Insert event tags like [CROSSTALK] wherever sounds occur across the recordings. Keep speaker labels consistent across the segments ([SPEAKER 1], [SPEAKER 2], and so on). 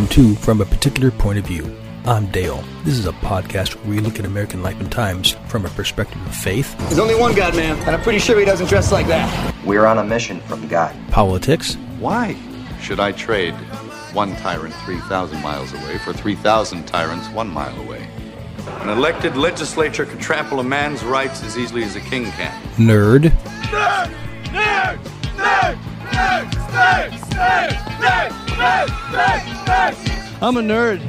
[SPEAKER 1] Welcome to From a Particular Point of View. I'm Dale. This is a podcast where we look at American life and times from a perspective of faith,
[SPEAKER 2] There's only one God, man, and I'm pretty sure he doesn't dress like that.
[SPEAKER 3] We're on a mission from God.
[SPEAKER 1] politics,
[SPEAKER 4] Why should I trade one tyrant 3,000 miles away for 3,000 tyrants one mile away? An elected legislature can trample a man's rights as easily as a king can.
[SPEAKER 1] Nerd. Nerd! Nerd! Nerd! Nerd! Nerd!
[SPEAKER 5] Nerd, I'm a nerd.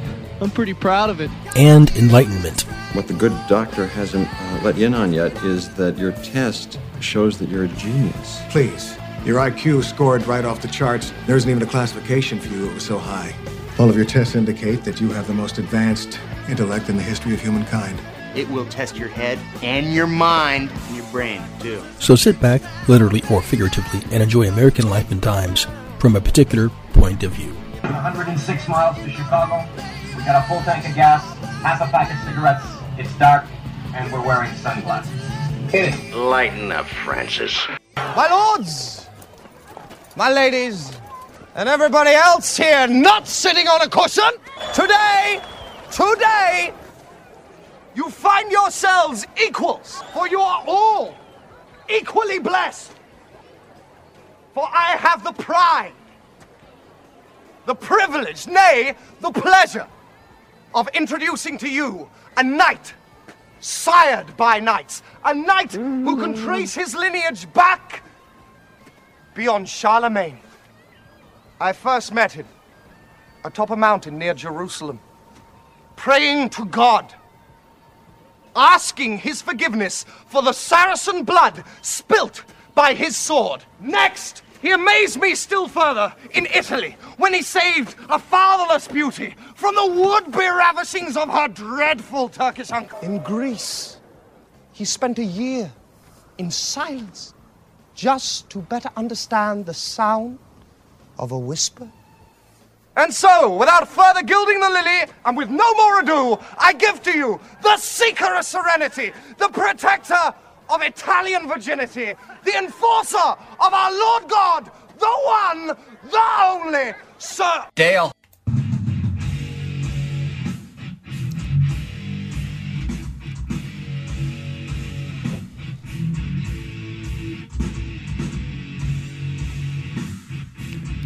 [SPEAKER 5] I'm pretty proud of it.
[SPEAKER 1] and enlightenment.
[SPEAKER 6] What the good doctor hasn't uh, let you in on yet is that your test shows that you're a genius.
[SPEAKER 7] Please. Your IQ scored right off the charts. There isn't even a classification for you, it was so high. All of your tests indicate that you have the most advanced intellect in the history of humankind.
[SPEAKER 8] It will test your head and your mind and your brain, too.
[SPEAKER 1] So sit back, literally or figuratively, and enjoy American life and times from a particular point of view.
[SPEAKER 9] 106 miles to Chicago. We got a full tank of gas, half a pack of cigarettes. It's dark, and we're wearing sunglasses. Hit it.
[SPEAKER 3] Lighten up, Francis.
[SPEAKER 2] My lords, my ladies, and everybody else here not sitting on a cushion, today, today, you find yourselves equals, for you are all equally blessed. For I have the pride, the privilege, nay, the pleasure of introducing to you a knight sired by knights, a knight who can mm. trace his lineage back beyond Charlemagne. I first met him atop a mountain near Jerusalem, praying to God, asking his forgiveness for the Saracen blood spilt by his sword. Next, he amazed me still further in Italy when he saved a fatherless beauty from the would-be ravishings of her dreadful Turkish uncle. In Greece, he spent a year in silence just to better understand the sound of a whisper. And so, without further gilding the lily, and with no more ado, I give to you the seeker of serenity, the protector of Italian virginity, the enforcer of our Lord God, the one, the only, Sir
[SPEAKER 8] Dale.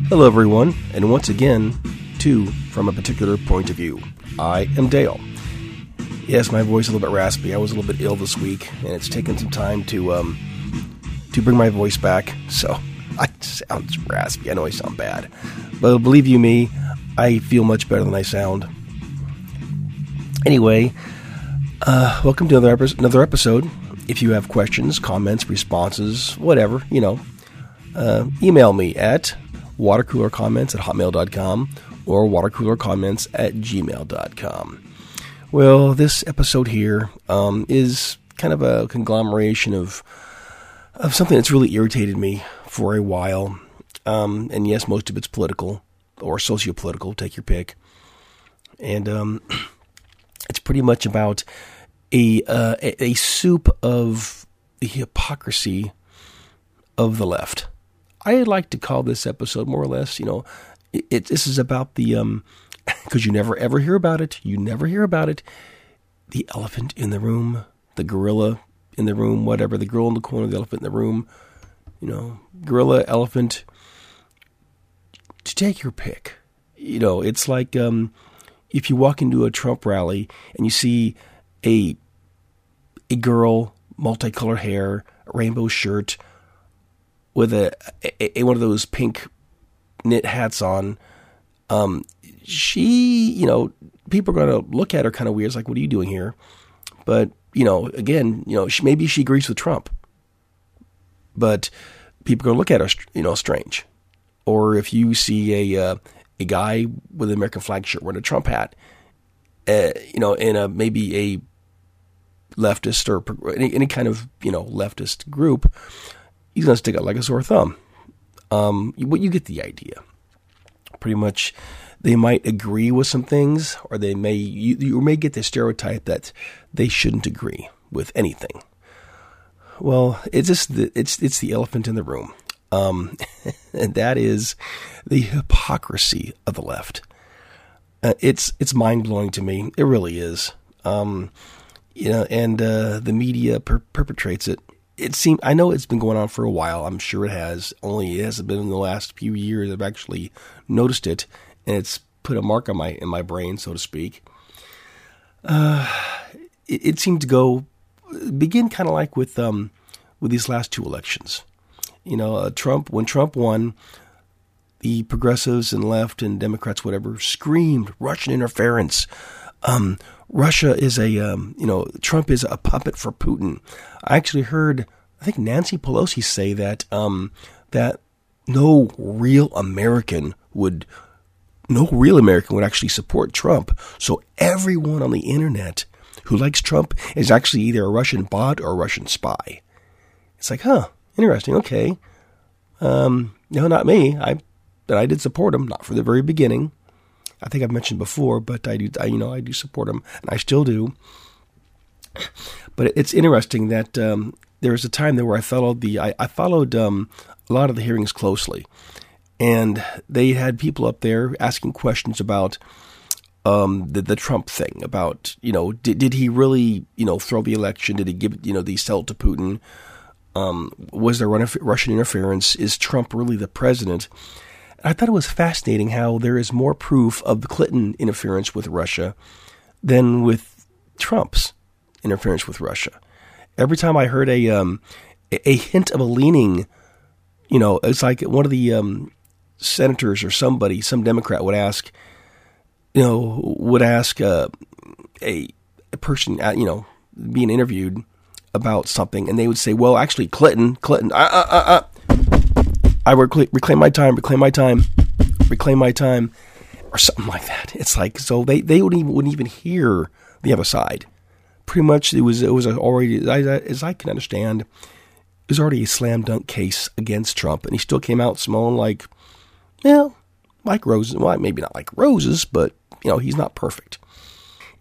[SPEAKER 1] Hello, everyone, and once again, to From a Particular Point of View. I am Dale. Yes, my voice is a little bit raspy. I was a little bit ill this week, and it's taken some time to um, to bring my voice back. So [LAUGHS] I sound raspy. I know I sound bad, but believe you me, I feel much better than I sound. Anyway, uh, welcome to another epi- another episode. If you have questions, comments, responses, whatever, you know, uh, email me at watercoolercomments at hotmail.com or watercoolercomments at gmail.com. Well, this episode here um, is kind of a conglomeration of of something that's really irritated me for a while. Um, and yes, most of it's political or socio-political, take your pick. And um, [CLEARS THROAT] it's pretty much about a, uh, a soup of the hypocrisy of the left. I like to call this episode more or less, you know, it, it this is about the um [LAUGHS] because you never ever hear about it. You never hear about it. The elephant in the room, the gorilla in the room, whatever, the girl in the corner, the elephant in the room, you know, gorilla, elephant. To take your pick. You know, it's like um if you walk into a Trump rally and you see a a girl, multicolored hair, rainbow shirt, with a, a, a one of those pink knit hats on. Um, she, you know, people are going to look at her kind of weird. It's like, what are you doing here? But you know, again, you know, she, maybe she agrees with Trump, but people are going to look at her, you know, strange. Or if you see a uh, a guy with an American flag shirt wearing a Trump hat, uh, you know, in a maybe a leftist or any, any kind of you know leftist group, he's going to stick out like a sore thumb. Um, you, but you get the idea. Pretty much, they might agree with some things, or they may you, you may get the stereotype that they shouldn't agree with anything. Well, it's just the, it's it's the elephant in the room, um, [LAUGHS] and that is the hypocrisy of the left. uh, it's it's mind blowing to me. It really is. Um, you know, and uh, the media per- perpetrates it. It seems I know it's been going on for a while. I'm sure it has. Only it hasn't been in the last few years. I've actually noticed it, and it's put a mark on my in my brain, so to speak. Uh, it, it seemed to go begin kind of like with um, with these last two elections. You know, uh, Trump when Trump won, the progressives and left and Democrats, whatever, screamed Russian interference. Um, Russia is a, um, you know, Trump is a puppet for Putin. I actually heard, I think Nancy Pelosi say that um, that no real American would, no real American would actually support Trump. So everyone on the internet who likes Trump is actually either a Russian bot or a Russian spy. It's like, huh, interesting. Okay, um, no, not me. I that I did support him, not from the very beginning. I think I've mentioned before, but I do, I, you know, I do support him, and I still do. But it's interesting that um, there was a time there where I followed the, I, I followed um, a lot of the hearings closely, and they had people up there asking questions about um, the the Trump thing, about you know, did did he really you know throw the election? Did he give you know the sell to Putin? Um, was there Russian interference? Is Trump really the president? I thought it was fascinating how there is more proof of the Clinton interference with Russia than with Trump's interference with Russia. Every time I heard a um, a hint of a leaning, you know, it's like one of the um, senators or somebody, some Democrat would ask, you know, would ask uh, a, a person, uh, you know, being interviewed about something, and they would say, "Well, actually, Clinton, Clinton, uh, uh, uh, I reclaim, reclaim my time, reclaim my time, reclaim my time, or something like that. It's like so they they wouldn't even, wouldn't even hear the other side. Pretty much, it was it was already as I can understand, it was already a slam dunk case against Trump, and he still came out smelling like, well, like roses. Well, maybe not like roses, but you know he's not perfect.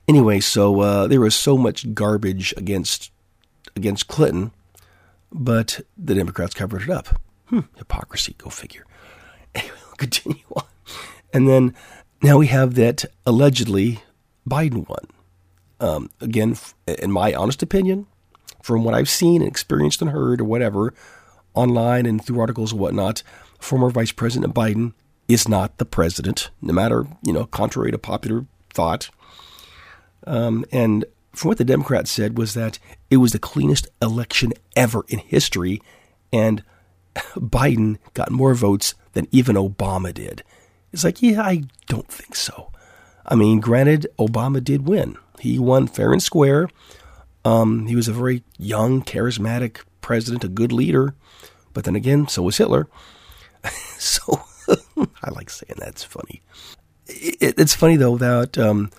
[SPEAKER 1] Anyway, so uh, there was so much garbage against against Clinton, but the Democrats covered it up. Hmm, hypocrisy, go figure. [LAUGHS] Anyway, we'll continue on. And then now we have that allegedly Biden won. Um, again, in my honest opinion, from what I've seen and experienced and heard or whatever, online and through articles and whatnot, former Vice President Biden is not the president, no matter, you know, contrary to popular thought. Um, and from what the Democrats said was that it was the cleanest election ever in history, and [LAUGHS] Biden got more votes than even Obama did. It's like, yeah, I don't think so. I mean, granted, Obama did win. He won fair and square. Um, he was a very young, charismatic president, a good leader. But then again, so was Hitler. [LAUGHS] so [LAUGHS] I like saying that. It's funny. It, it's funny though that um,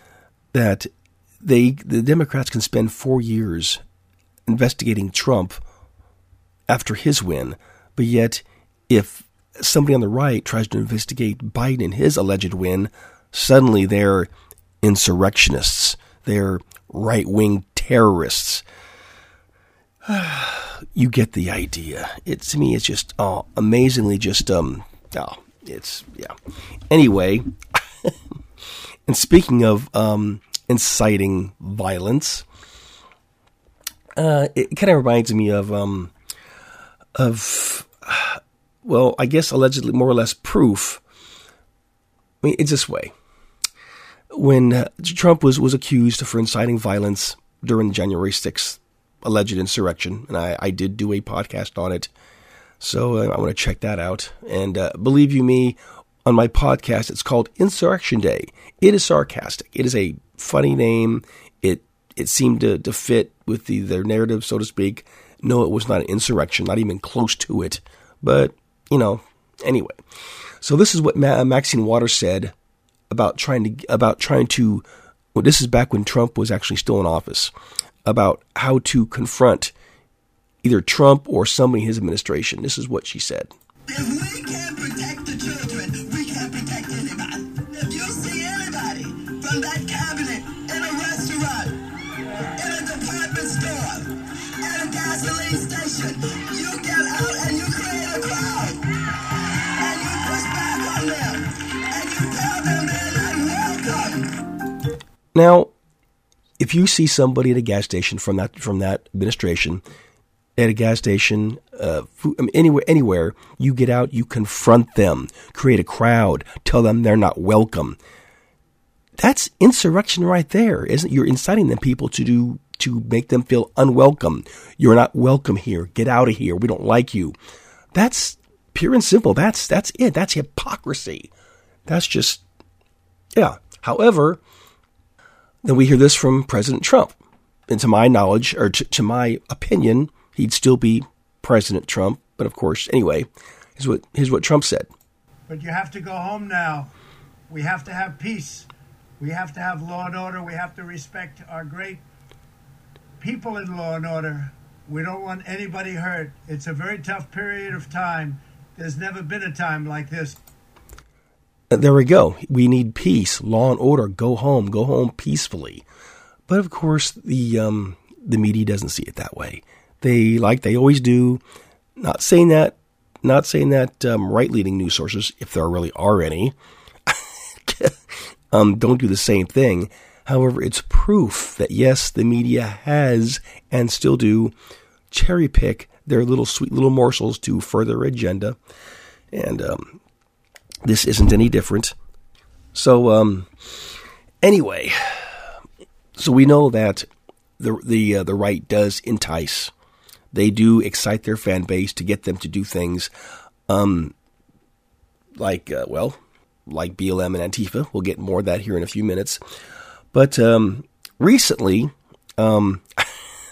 [SPEAKER 1] that they the Democrats can spend four years investigating Trump after his win but yet, if somebody on the right tries to investigate Biden and his alleged win, suddenly they're insurrectionists. They're right wing terrorists. [SIGHS] you get the idea. It to me, it's just oh, amazingly just um oh, it's yeah. Anyway, [LAUGHS] and speaking of um inciting violence, uh, it kind of reminds me of um of, [SIGHS] well, I guess allegedly more or less proof. I mean, it's this way. When uh, Trump was, was accused for inciting violence during January 6th alleged insurrection, and I, I did do a podcast on it, so uh, I want to check that out. And uh, believe you me, on my podcast, it's called Insurrection Day. It is sarcastic. It is a funny name. It it seemed to, to fit with the their narrative, so to speak. No, it was not an insurrection, not even close to it. But, you know, anyway. So this is what Ma- Maxine Waters said about trying to about trying to well, this is back when Trump was actually still in office about how to confront either Trump or somebody in his administration. This is what she said.
[SPEAKER 10] If we can't protect the children, we can't protect anybody. If you see anybody from that cabinet in a restaurant, in a department store, at a gasoline station. You get out and you create a crowd. And you push back on them. And you tell them they're not welcome.
[SPEAKER 1] Now, if you see somebody at a gas station from that from that administration at a gas station, uh, food, I mean, anywhere, anywhere, you get out, you confront them, create a crowd, tell them they're not welcome. That's insurrection right there, isn't? You're inciting them people to do to make them feel unwelcome. You're not welcome here. Get out of here. We don't like you. That's pure and simple. That's that's it. That's hypocrisy. That's just yeah. However, then we hear this from President Trump. And to my knowledge, or to, to my opinion, he'd still be President Trump. But of course, anyway, here's what, here's what Trump said.
[SPEAKER 11] But you have to go home now. We have to have peace. We have to have law and order. We have to respect our great people in law and order. We don't want anybody hurt. It's a very tough period of time. There's never been a time like this.
[SPEAKER 1] Uh, There we go. We need peace, law and order. Go home. Go home peacefully. But of course, the um, the media doesn't see it that way. They like they always do. Not saying that, not saying that um, right leading news sources, if there really are any, [LAUGHS] um, don't do the same thing. However, it's proof that yes, the media has and still do cherry pick their little sweet little morsels to further agenda, and um, this isn't any different. So, um, anyway, so we know that the the uh, the right does entice. They do excite their fan base to get them to do things, um, like uh, well, like BLM and Antifa. We'll get more of that here in a few minutes. But um, recently, um,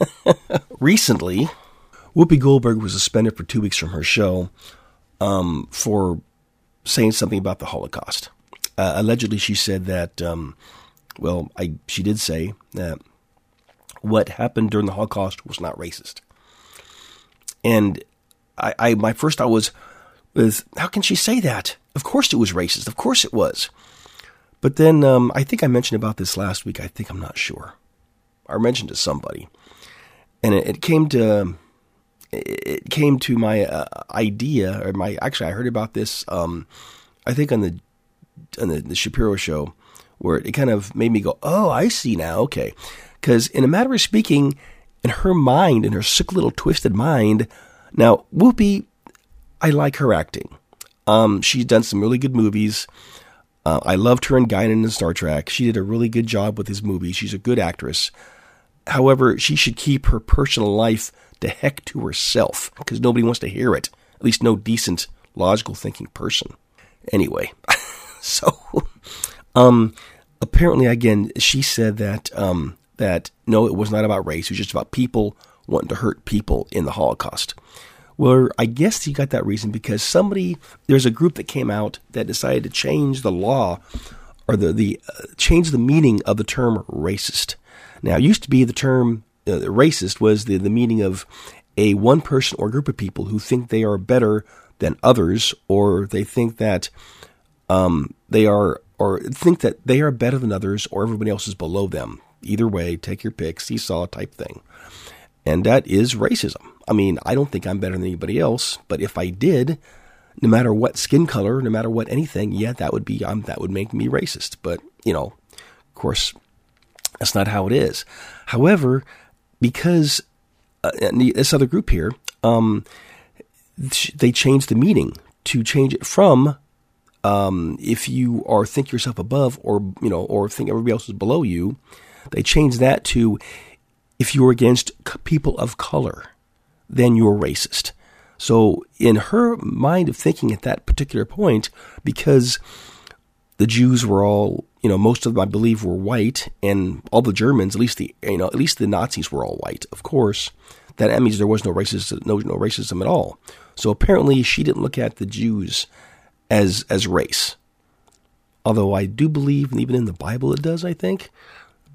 [SPEAKER 1] [LAUGHS] recently, Whoopi Goldberg was suspended for two weeks from her show um, for saying something about the Holocaust. Uh, allegedly, she said that. Um, well, I she did say that what happened during the Holocaust was not racist. And I, I my first thought was, was how can she say that? Of course it was racist. Of course it was. But then um, I think I mentioned about this last week. I think I'm not sure. I mentioned to somebody, and it, it came to it came to my uh, idea or my actually I heard about this um, I think on the on the, the Shapiro show where it kind of made me go oh I see now okay. Because in a matter of speaking in her mind in her sick little twisted mind now Whoopi I like her acting. Um, she's done some really good movies. Uh, I loved her in Guinan and Star Trek. She did a really good job with his movies. She's a good actress. However, she should keep her personal life the heck to herself because nobody wants to hear it. At least no decent, logical thinking person. Anyway, [LAUGHS] so um, apparently, again, she said that um, that no, it was not about race. It was just about people wanting to hurt people in the Holocaust. Well, I guess you got that reason because somebody there's a group that came out that decided to change the law or the the uh, change the meaning of the term racist. Now, it used to be the term uh, racist was the, the meaning of a one person or group of people who think they are better than others, or they think that um, they are, or think that they are better than others, or everybody else is below them. Either way, take your pick, seesaw type thing. And that is racism. I mean, I don't think I'm better than anybody else, but if I did, no matter what skin color, no matter what anything, yeah, that would be um, that would make me racist. But you know, of course, that's not how it is. However, because uh, this other group here, um, they changed the meaning to change it from um, if you are think yourself above or you know or think everybody else is below you. They changed that to if you're against people of color, then you're racist. So in her mind of thinking at that particular point, because the Jews were all, you know, most of them I believe were white, and all the Germans, at least the, you know, at least the Nazis were all white. Of course, that means there was no racism, no, no racism at all. So apparently, she didn't look at the Jews as as race. Although I do believe, and even in the Bible, it does. I think,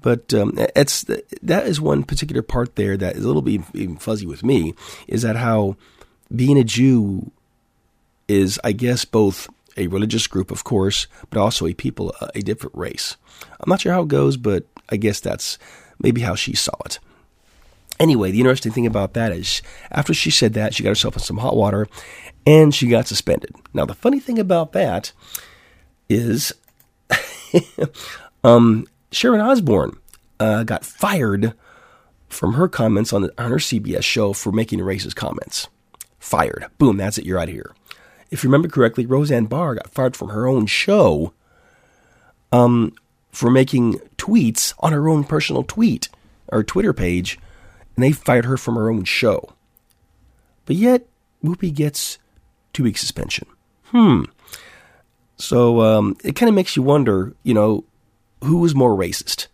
[SPEAKER 1] but um, it's that is one particular part there that is a little bit even fuzzy with me. Is that how being a Jew is, I guess, both a religious group, of course, but also a people, a different race. I'm not sure how it goes, but I guess that's maybe how she saw it. Anyway, the interesting thing about that is after she said that, she got herself in some hot water and she got suspended. Now, the funny thing about that is [LAUGHS] um, Sharon Osbourne uh, got fired from her comments on, the, on her CBS show for making racist comments. Fired. Boom, that's it, you're out of here. If you remember correctly, Roseanne Barr got fired from her own show um, for making tweets on her own personal tweet or Twitter page, and they fired her from her own show. But yet, Whoopi gets two weeks suspension. Hmm. So um, it kind of makes you wonder, you know, who was more racist?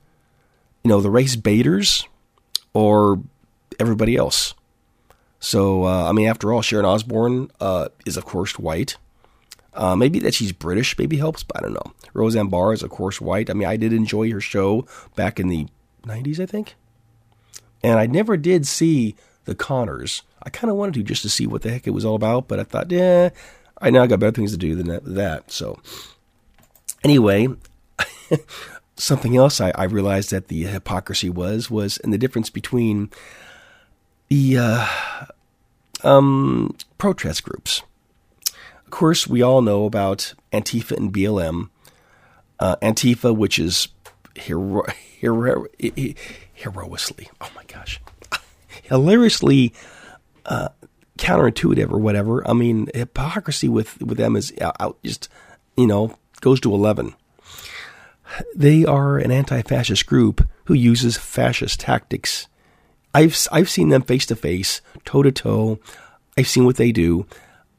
[SPEAKER 1] You know, the race baiters or everybody else? So, uh, I mean, after all, Sharon Osbourne uh, is, of course, white. Uh, maybe that she's British maybe helps, but I don't know. Roseanne Barr is, of course, white. I mean, I did enjoy her show back in the 90s, I think. And I never did see The Connors. I kind of wanted to just to see what the heck it was all about, but I thought, yeah, I now got better things to do than that. So, anyway, [LAUGHS] something else I, I, realized that the hypocrisy was was in the difference between the uh, um, protest groups. Of course, we all know about Antifa and BLM. Uh, Antifa, which is hero, [LAUGHS] hero, heroically, oh my gosh, [LAUGHS] hilariously uh, counterintuitive or whatever. I mean, hypocrisy with with them is out, just you know goes to eleven. They are an anti-fascist group who uses fascist tactics. I've I've seen them face to face, toe to toe. I've seen what they do.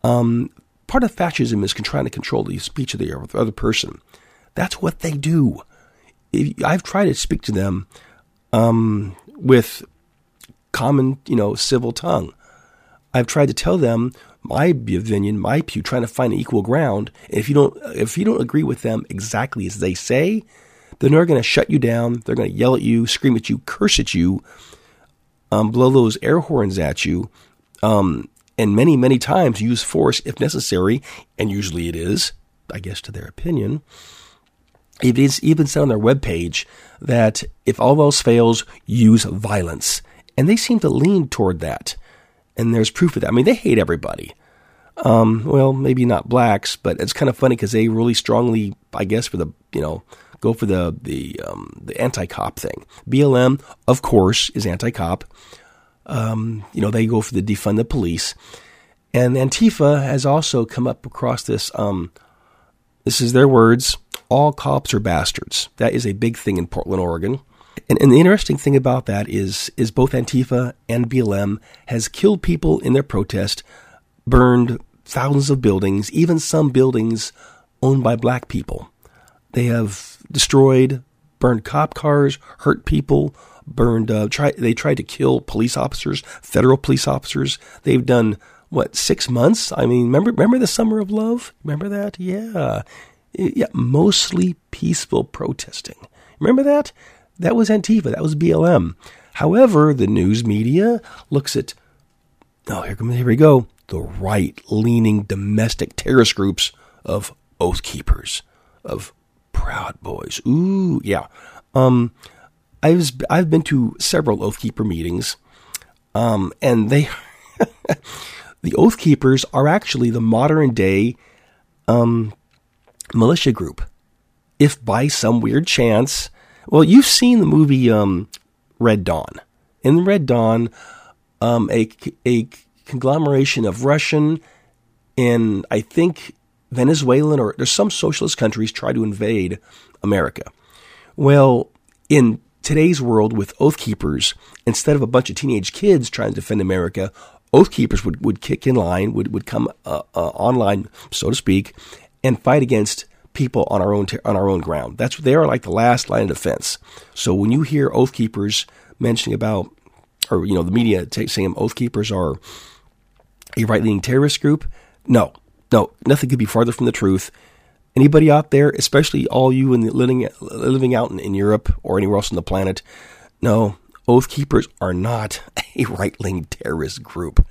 [SPEAKER 1] Um, part of fascism is trying to control the speech of the other person. That's what they do. I've tried to speak to them um, with common, you know, civil tongue. I've tried to tell them my opinion, my pew, trying to find an equal ground. If you don't, if you don't agree with them exactly as they say, then they're going to shut you down. They're going to yell at you, scream at you, curse at you, um, blow those air horns at you, um, and many, many times use force if necessary. And usually it is, I guess, to their opinion. It is even said on their webpage that if all else fails, use violence. And they seem to lean toward that and there's proof of that. I mean, they hate everybody. Um, well, maybe not blacks, but it's kind of funny because they really strongly, I guess, for the you know, go for the the um, the anti-cop thing. BLM, of course, is anti-cop. Um, you know, they go for the defund the police, and Antifa has also come up across this. Um, this is their words: "All cops are bastards." That is a big thing in Portland, Oregon. And, and, the interesting thing about that is, is both Antifa and BLM has killed people in their protest, burned thousands of buildings, even some buildings owned by black people. They have destroyed, burned cop cars, hurt people, burned. Uh, try, they tried to kill police officers, federal police officers. They've done what six months? I mean, remember remember the summer of love? Remember that? Yeah, yeah. Mostly peaceful protesting. Remember that? That was Antifa, that was BLM. However, the news media looks at, oh, here, come, here we go, the right leaning domestic terrorist groups of Oath Keepers, of Proud Boys. Ooh, yeah. Um, I've, I've been to several Oath Keeper meetings, um, and they, [LAUGHS] the Oath Keepers are actually the modern day um, militia group. If by some weird chance well, you've seen the movie um, Red Dawn. In Red Dawn, um, a, a conglomeration of Russian and I think Venezuelan or there's some socialist countries try to invade America. Well, in today's world with Oath Keepers, instead of a bunch of teenage kids trying to defend America, Oath Keepers would, would kick in line, would, would come uh, uh, online, so to speak, and fight against people on our own on our own ground. That's they are like the last line of defense. So when you hear oath keepers mentioning about, or you know, the media t- saying oath keepers are a right leaning terrorist group, no, no, nothing could be farther from the truth. Anybody out there, especially all you in the, living living out in, in Europe or anywhere else on the planet, no, oath keepers are not [LAUGHS] a right leaning terrorist group.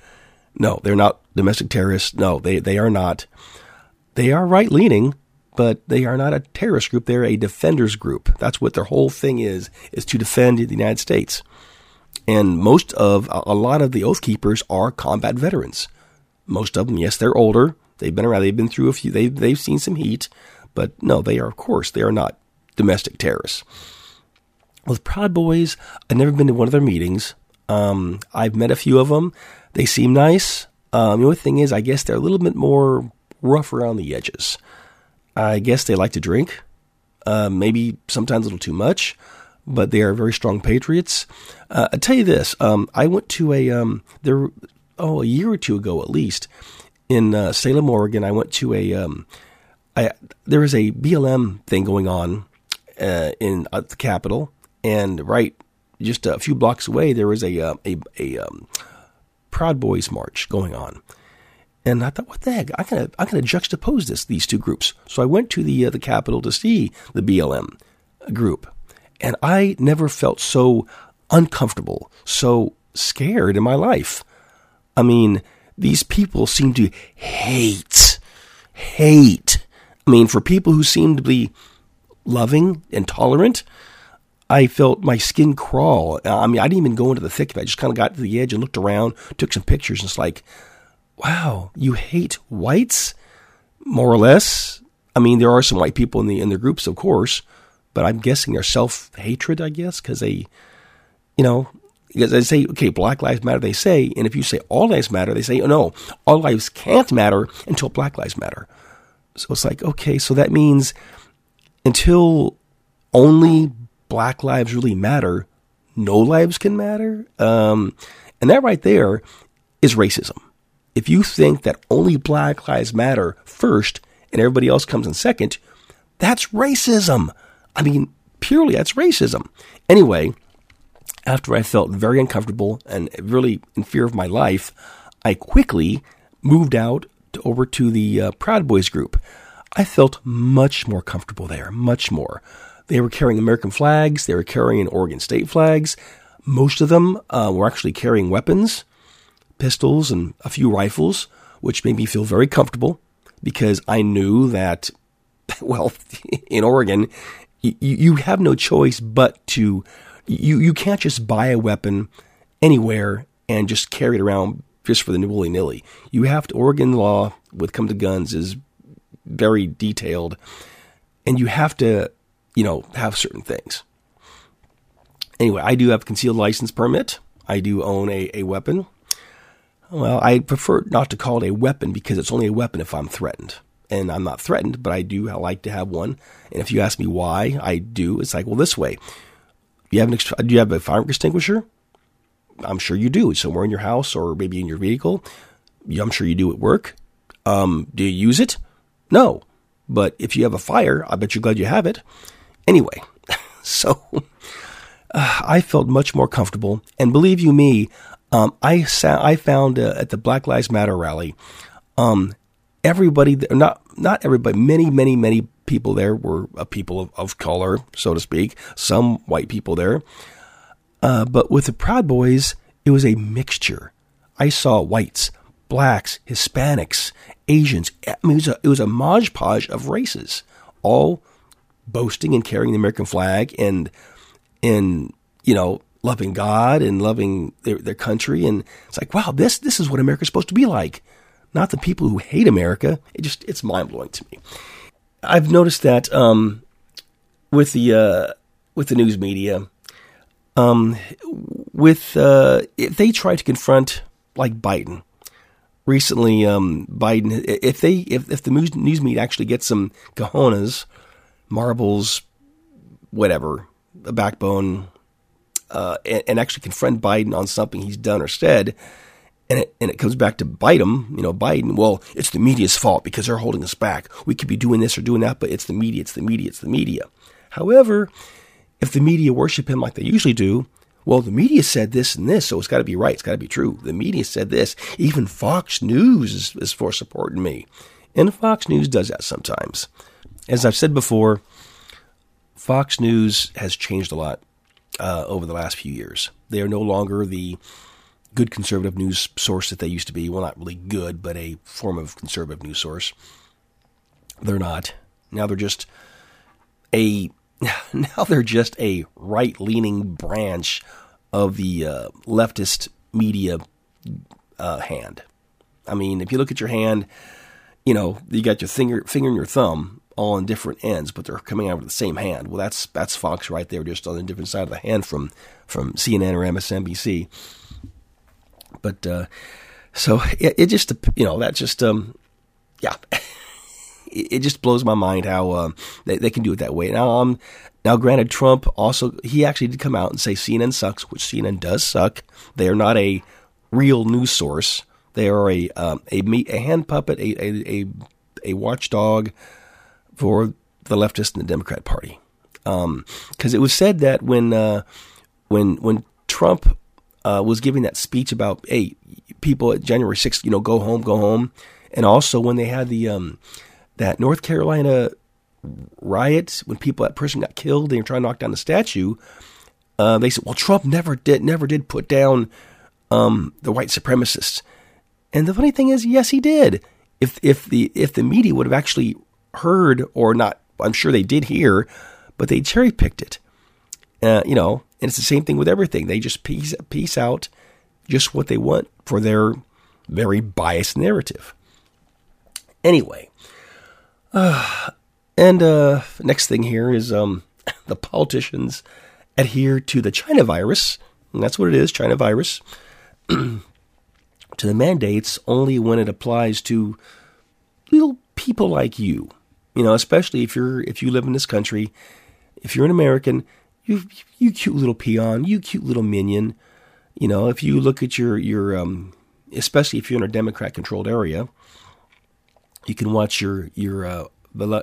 [SPEAKER 1] No, they're not domestic terrorists. No, they they are not. They are right leaning but they are not a terrorist group. They're a defenders group. That's what their whole thing is, is to defend the United States. And most of, a lot of the Oath Keepers are combat veterans. Most of them, yes, they're older. They've been around. They've been through a few. They've, they've seen some heat. But no, they are, of course, they are not domestic terrorists. with Proud Boys, I've never been to one of their meetings. Um, I've met a few of them. They seem nice. Um, the only thing is, I guess they're a little bit more rough around the edges. I guess they like to drink, uh, maybe sometimes a little too much, but they are very strong patriots. Uh, I tell you this: um, I went to a um, there oh a year or two ago at least in uh, Salem, Oregon. I went to a um, I, there was a BLM thing going on uh, in at the Capitol, and right just a few blocks away there was a uh, a, a um, Proud Boys march going on. And I thought, what the heck? I'm gonna I'm gonna juxtapose this these two groups. So I went to the uh, the Capitol to see the BLM group, and I never felt so uncomfortable, so scared in my life. I mean, these people seem to hate, hate. I mean, for people who seem to be loving and tolerant, I felt my skin crawl. I mean, I didn't even go into the thick of it. I just kind of got to the edge and looked around, took some pictures, and it's like, wow, you hate whites, more or less. I mean, there are some white people in the in the groups, of course, but I'm guessing they're self hatred, I guess, because they, you know, because they say, okay, Black Lives Matter, they say, and if you say all lives matter, they say, oh, no, all lives can't matter until Black Lives Matter. So it's like, okay, so that means until only black lives really matter, no lives can matter. Um, and that right there is racism. If you think that only black lives matter first and everybody else comes in second, that's racism. I mean, purely that's racism. Anyway, after I felt very uncomfortable and really in fear of my life, I quickly moved out to, over to the uh, Proud Boys group. I felt much more comfortable there, much more. They were carrying American flags, they were carrying Oregon state flags. Most of them uh, were actually carrying weapons, pistols, and a few rifles, which made me feel very comfortable because I knew that, [LAUGHS] well, [LAUGHS] in Oregon, you, you have no choice but to, you, you can't just buy a weapon anywhere and just carry it around just for the willy nilly. You have to, Oregon law with come to guns is very detailed, and you have to, you know, have certain things. Anyway, I do have a concealed license permit. I do own a, a weapon. Well, I prefer not to call it a weapon because it's only a weapon if I'm threatened. And I'm not threatened, but I do like to have one. And if you ask me why I do, it's like, well, this way. You have an, do you have a fire extinguisher? I'm sure you do. Somewhere in your house or maybe in your vehicle. I'm sure you do at work. Um, do you use it? No. But if you have a fire, I bet you're glad you have it. Anyway, [LAUGHS] so uh, I felt much more comfortable. And believe you me, um, I, sa- I found uh, at the Black Lives Matter rally, um, everybody, not, not everybody, many, many, many people there were uh, people of, of, color, so to speak, some white people there. Uh, but with the Proud Boys, it was a mixture. I saw whites, blacks, Hispanics, Asians. I mean, it was a, it was a modge podge of races, all boasting and carrying the American flag and and you know loving God and loving their, their country. And it's like, wow, this this is what America's supposed to be like. Not the people who hate America. It just it's mind blowing to me. I've noticed that um, with the uh, with the news media, um, with uh, if they try to confront like Biden recently, um, Biden, if they, if, if the news, news media actually gets some cojones, marbles, whatever, a backbone, uh, and, and, actually confront Biden on something he's done or said, and it, and it comes back to bite him, you know, Biden, well, it's the media's fault because they're holding us back. We could be doing this or doing that, but it's the media, it's the media, it's the media. However, if the media worship him like they usually do, well, the media said this and this, so it's got to be right. It's got to be true. The media said this. Even Fox News is, is for supporting me. And Fox News does that sometimes. As I've said before, Fox News has changed a lot uh, over the last few years. They are no longer the good conservative news source that they used to be. Well, not really good, but a form of conservative news source. They're not. Now they're just a [LAUGHS] now they're just a right leaning branch of the uh, leftist media uh, hand. I mean, if you look at your hand, you know, you got your finger, finger and your thumb. all on different ends, but they're coming out with the same hand. Well, that's that's Fox right there, just on a different side of the hand from from CNN or MSNBC. But uh, so it, it, just you know that just um yeah. [LAUGHS] it, it just blows my mind how um, they, they can do it that way. Now, um, now, granted, Trump also he actually did come out and say CNN sucks, which CNN does suck. They are not a real news source. They are a um, a, a hand puppet, a, a, a a watchdog for the leftist and the Democrat Party. Because um, it was said that when uh, when when Trump uh, was giving that speech about hey people at January 6th, you know, go home, go home, and also when they had the um, that North Carolina riot when people that person got killed, they were trying to knock down the statue. Uh, they said, "Well, Trump never did, never did put down um, the white supremacists." And the funny thing is, yes, he did. If if the if the media would have actually heard or not, I'm sure they did hear, but they cherry picked it. Uh, you know, and it's the same thing with everything. They just piece piece out just what they want for their very biased narrative. Anyway, uh, and uh, next thing here is um, [LAUGHS] the politicians adhere to the China virus, and that's what it is, China virus, [CLEARS THROAT] to the mandates only when it applies to little people like you. You know, especially if you're if you live in this country, if you're an American, you you cute little peon, you cute little minion. You know, if you look at your your um, especially if you're in a Democrat controlled area, you can watch your your uh,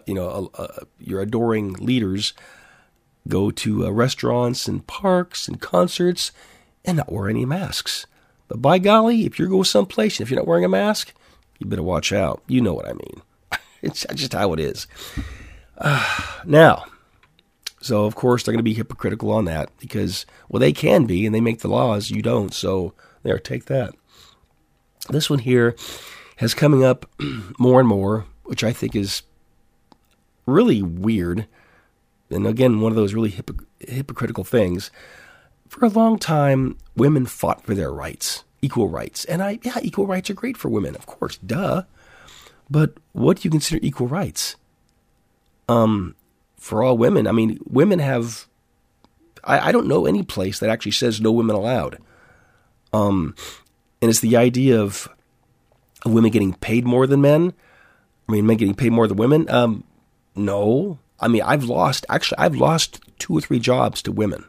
[SPEAKER 1] you know, uh, uh, your adoring leaders go to uh, restaurants and parks and concerts and not wear any masks. But by golly, if you're going someplace and if you're not wearing a mask, you better watch out. You know what I mean. [LAUGHS] it's just how it is. [SIGHS] Now, so of course they're going to be hypocritical on that because, well, they can be and they make the laws. You don't. So there, take that. This one here has coming up [CLEARS THROAT] more and more, which I think is really weird. And again, one of those really hypocritical things. For a long time, women fought for their rights, equal rights. And I, yeah, equal rights are great for women, of course, duh. But what do you consider equal rights? Um, for all women, I mean, women have. I, I don't know any place that actually says no women allowed. Um, and it's the idea of women getting paid more than men. I mean, men getting paid more than women. Um, no. I mean, I've lost, actually, I've lost two or three jobs to women.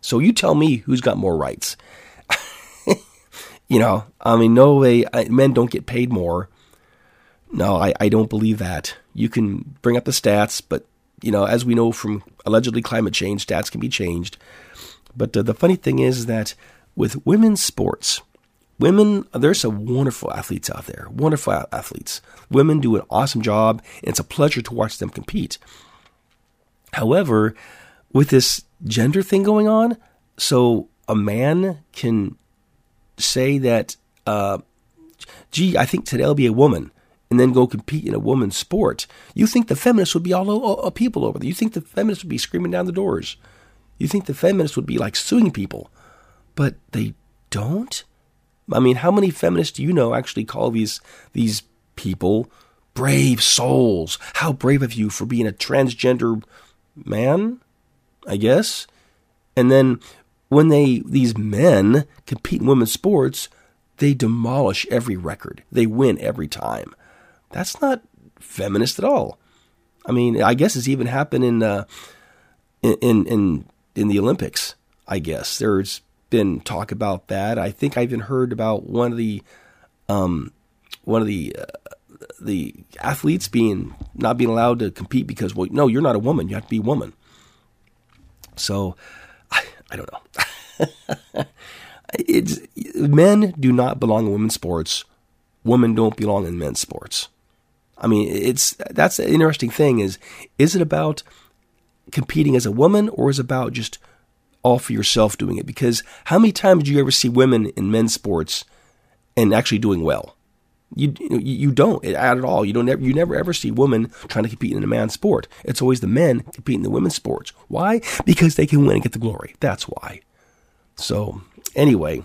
[SPEAKER 1] So you tell me who's got more rights. [LAUGHS] you know, I mean, no way, men don't get paid more. No, I, I don't believe that. You can bring up the stats, but, you know, as we know from allegedly climate change, stats can be changed. But uh, the funny thing is that with women's sports, Women, there's some wonderful athletes out there, wonderful athletes. Women do an awesome job, and it's a pleasure to watch them compete. However, with this gender thing going on, so a man can say that, uh, gee, I think today I'll be a woman, and then go compete in a woman's sport. You think the feminists would be all, people over there. You think the feminists would be screaming down the doors. You think the feminists would be like suing people. But they don't. I mean, how many feminists do you know actually call these these people brave souls? How brave of you for being a transgender man, I guess. And then when they these men compete in women's sports, they demolish every record. They win every time. That's not feminist at all. I mean, I guess it's even happened in uh, in in in the Olympics. I guess there's been talk about that. I think I even heard about one of the um, one of the uh, the athletes being not being allowed to compete because well, no, you're not a woman. You have to be a woman. So I, I don't know. [LAUGHS] it's men do not belong in women's sports. Women don't belong in men's sports. I mean, it's that's the interesting thing is is it about competing as a woman or is it about just all for yourself doing it. Because how many times do you ever see women in men's sports and actually doing well? You you don't at all. You don't ever, you never ever see women trying to compete in a man's sport. It's always the men competing in the women's sports. Why? Because they can win and get the glory. That's why. So anyway,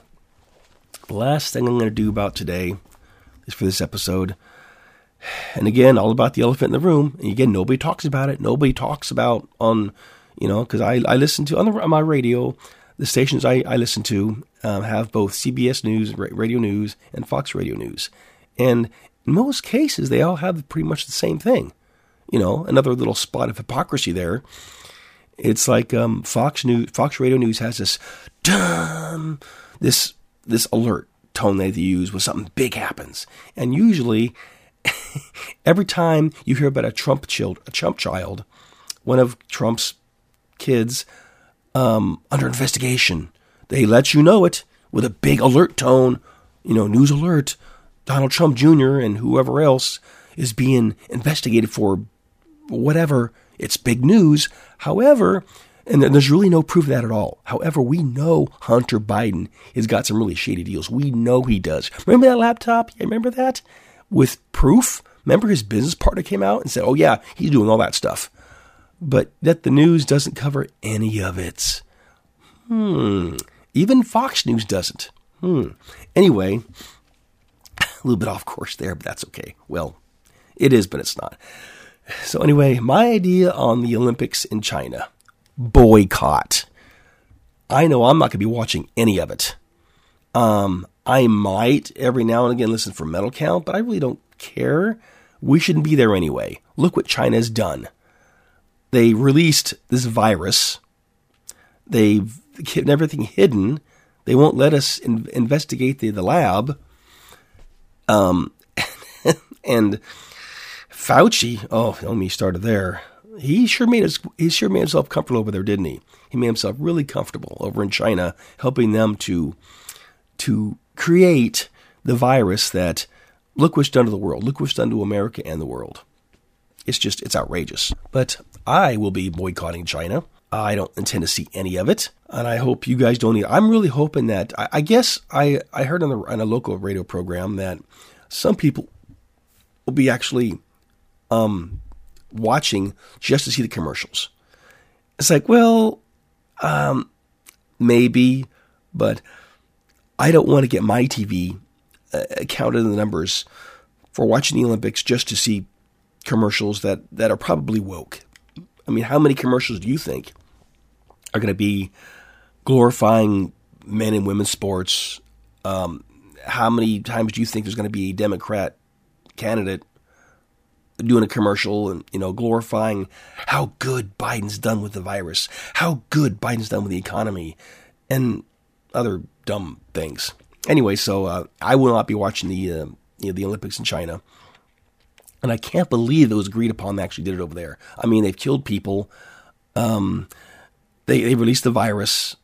[SPEAKER 1] the last thing I'm going to do about today is for this episode And again, all about the elephant in the room. And again, nobody talks about it. Nobody talks about on, you know, because I, I listen to on, the, on my radio, the stations I, I listen to um, have both CBS News, Radio News, and Fox Radio News. And in most cases, they all have pretty much the same thing. You know, another little spot of hypocrisy there. It's like um, Fox News, Fox Radio News has this, dum, this this alert tone they use when something big happens, and usually, [LAUGHS] every time you hear about a Trump child, a Trump child, one of Trump's kids um, under investigation, they let you know it with a big alert tone. You know, news alert. Donald Trump Jr. and whoever else is being investigated for whatever. It's big news. However, and there's really no proof of that at all. However, we know Hunter Biden has got some really shady deals. We know he does. Remember that laptop? Remember that? With proof? Remember his business partner came out and said, oh, yeah, he's doing all that stuff. But that the news doesn't cover any of it. Hmm. Even Fox News doesn't. Hmm. Anyway, a little bit off course there, but that's okay. Well, it is, but it's not. So, anyway, my idea on the Olympics in China boycott. I know I'm not going to be watching any of it. Um, I might every now and again listen for medal count, but I really don't care. We shouldn't be there anyway. Look what China's done. They released this virus. They've kept everything hidden. They won't let us in- investigate the, the lab. Um, [LAUGHS] and Fauci, oh, let me start there. He sure made his, he sure made himself comfortable over there, didn't he? He made himself really comfortable over in China, helping them to to create the virus that look what's done to the world, look what's done to America and the world. It's just it's outrageous. But I will be boycotting China. I don't intend to see any of it, and I hope you guys don't either. I'm really hoping that I, I guess I I heard on the on a local radio program that some people will be actually um, watching just to see the commercials. It's like, well, um, maybe, but I don't want to get my TV uh, counted in the numbers for watching the Olympics just to see commercials that, that are probably woke. I mean, how many commercials do you think are going to be glorifying men and women's sports? Um, how many times do you think there's going to be a Democrat candidate doing a commercial and you know glorifying how good Biden's done with the virus, how good Biden's done with the economy, and other dumb things. Anyway, so uh, I will not be watching the uh, you know, the Olympics in China, and I can't believe it was agreed upon. They actually did it over there. I mean, they've killed people. Um, they they released the virus.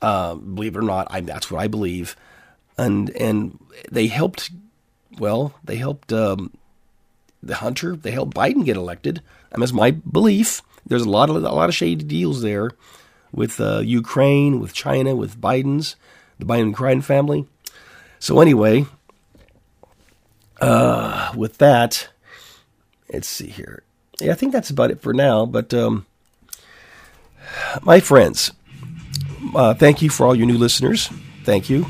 [SPEAKER 1] Uh, believe it or not, I, that's what I believe, and and they helped. Well, they helped um, the Hunter, they helped Biden get elected. I mean, that's my belief. There's a lot of a lot of shady deals there with uh, Ukraine, with China, with Biden's, the Biden crime family. So anyway, uh, with that, let's see here. Yeah, I think that's about it for now. But um, my friends, uh, thank you for all your new listeners. Thank you.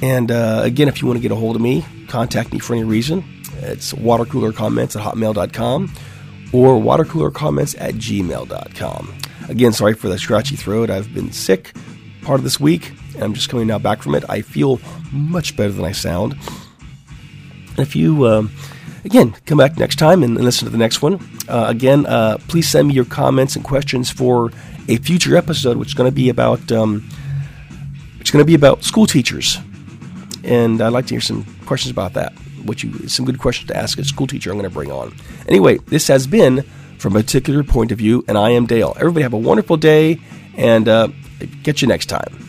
[SPEAKER 1] And uh, again, if you want to get a hold of me, contact me for any reason. It's watercoolercomments at hotmail.com or watercoolercomments at gmail.com. Again, sorry for the scratchy throat. I've been sick part of this week, and I'm just coming now back from it. I feel much better than I sound. And if you, um, again, come back next time and, and listen to the next one. Uh, again, uh, please send me your comments and questions for a future episode, which is going to be about, um, it's going to be about school teachers, and I'd like to hear some questions about that what you some good questions to ask a school teacher I'm going to bring on. Anyway, this has been from a particular point of view, and I am Dale. Everybody have a wonderful day, and uh, catch you next time.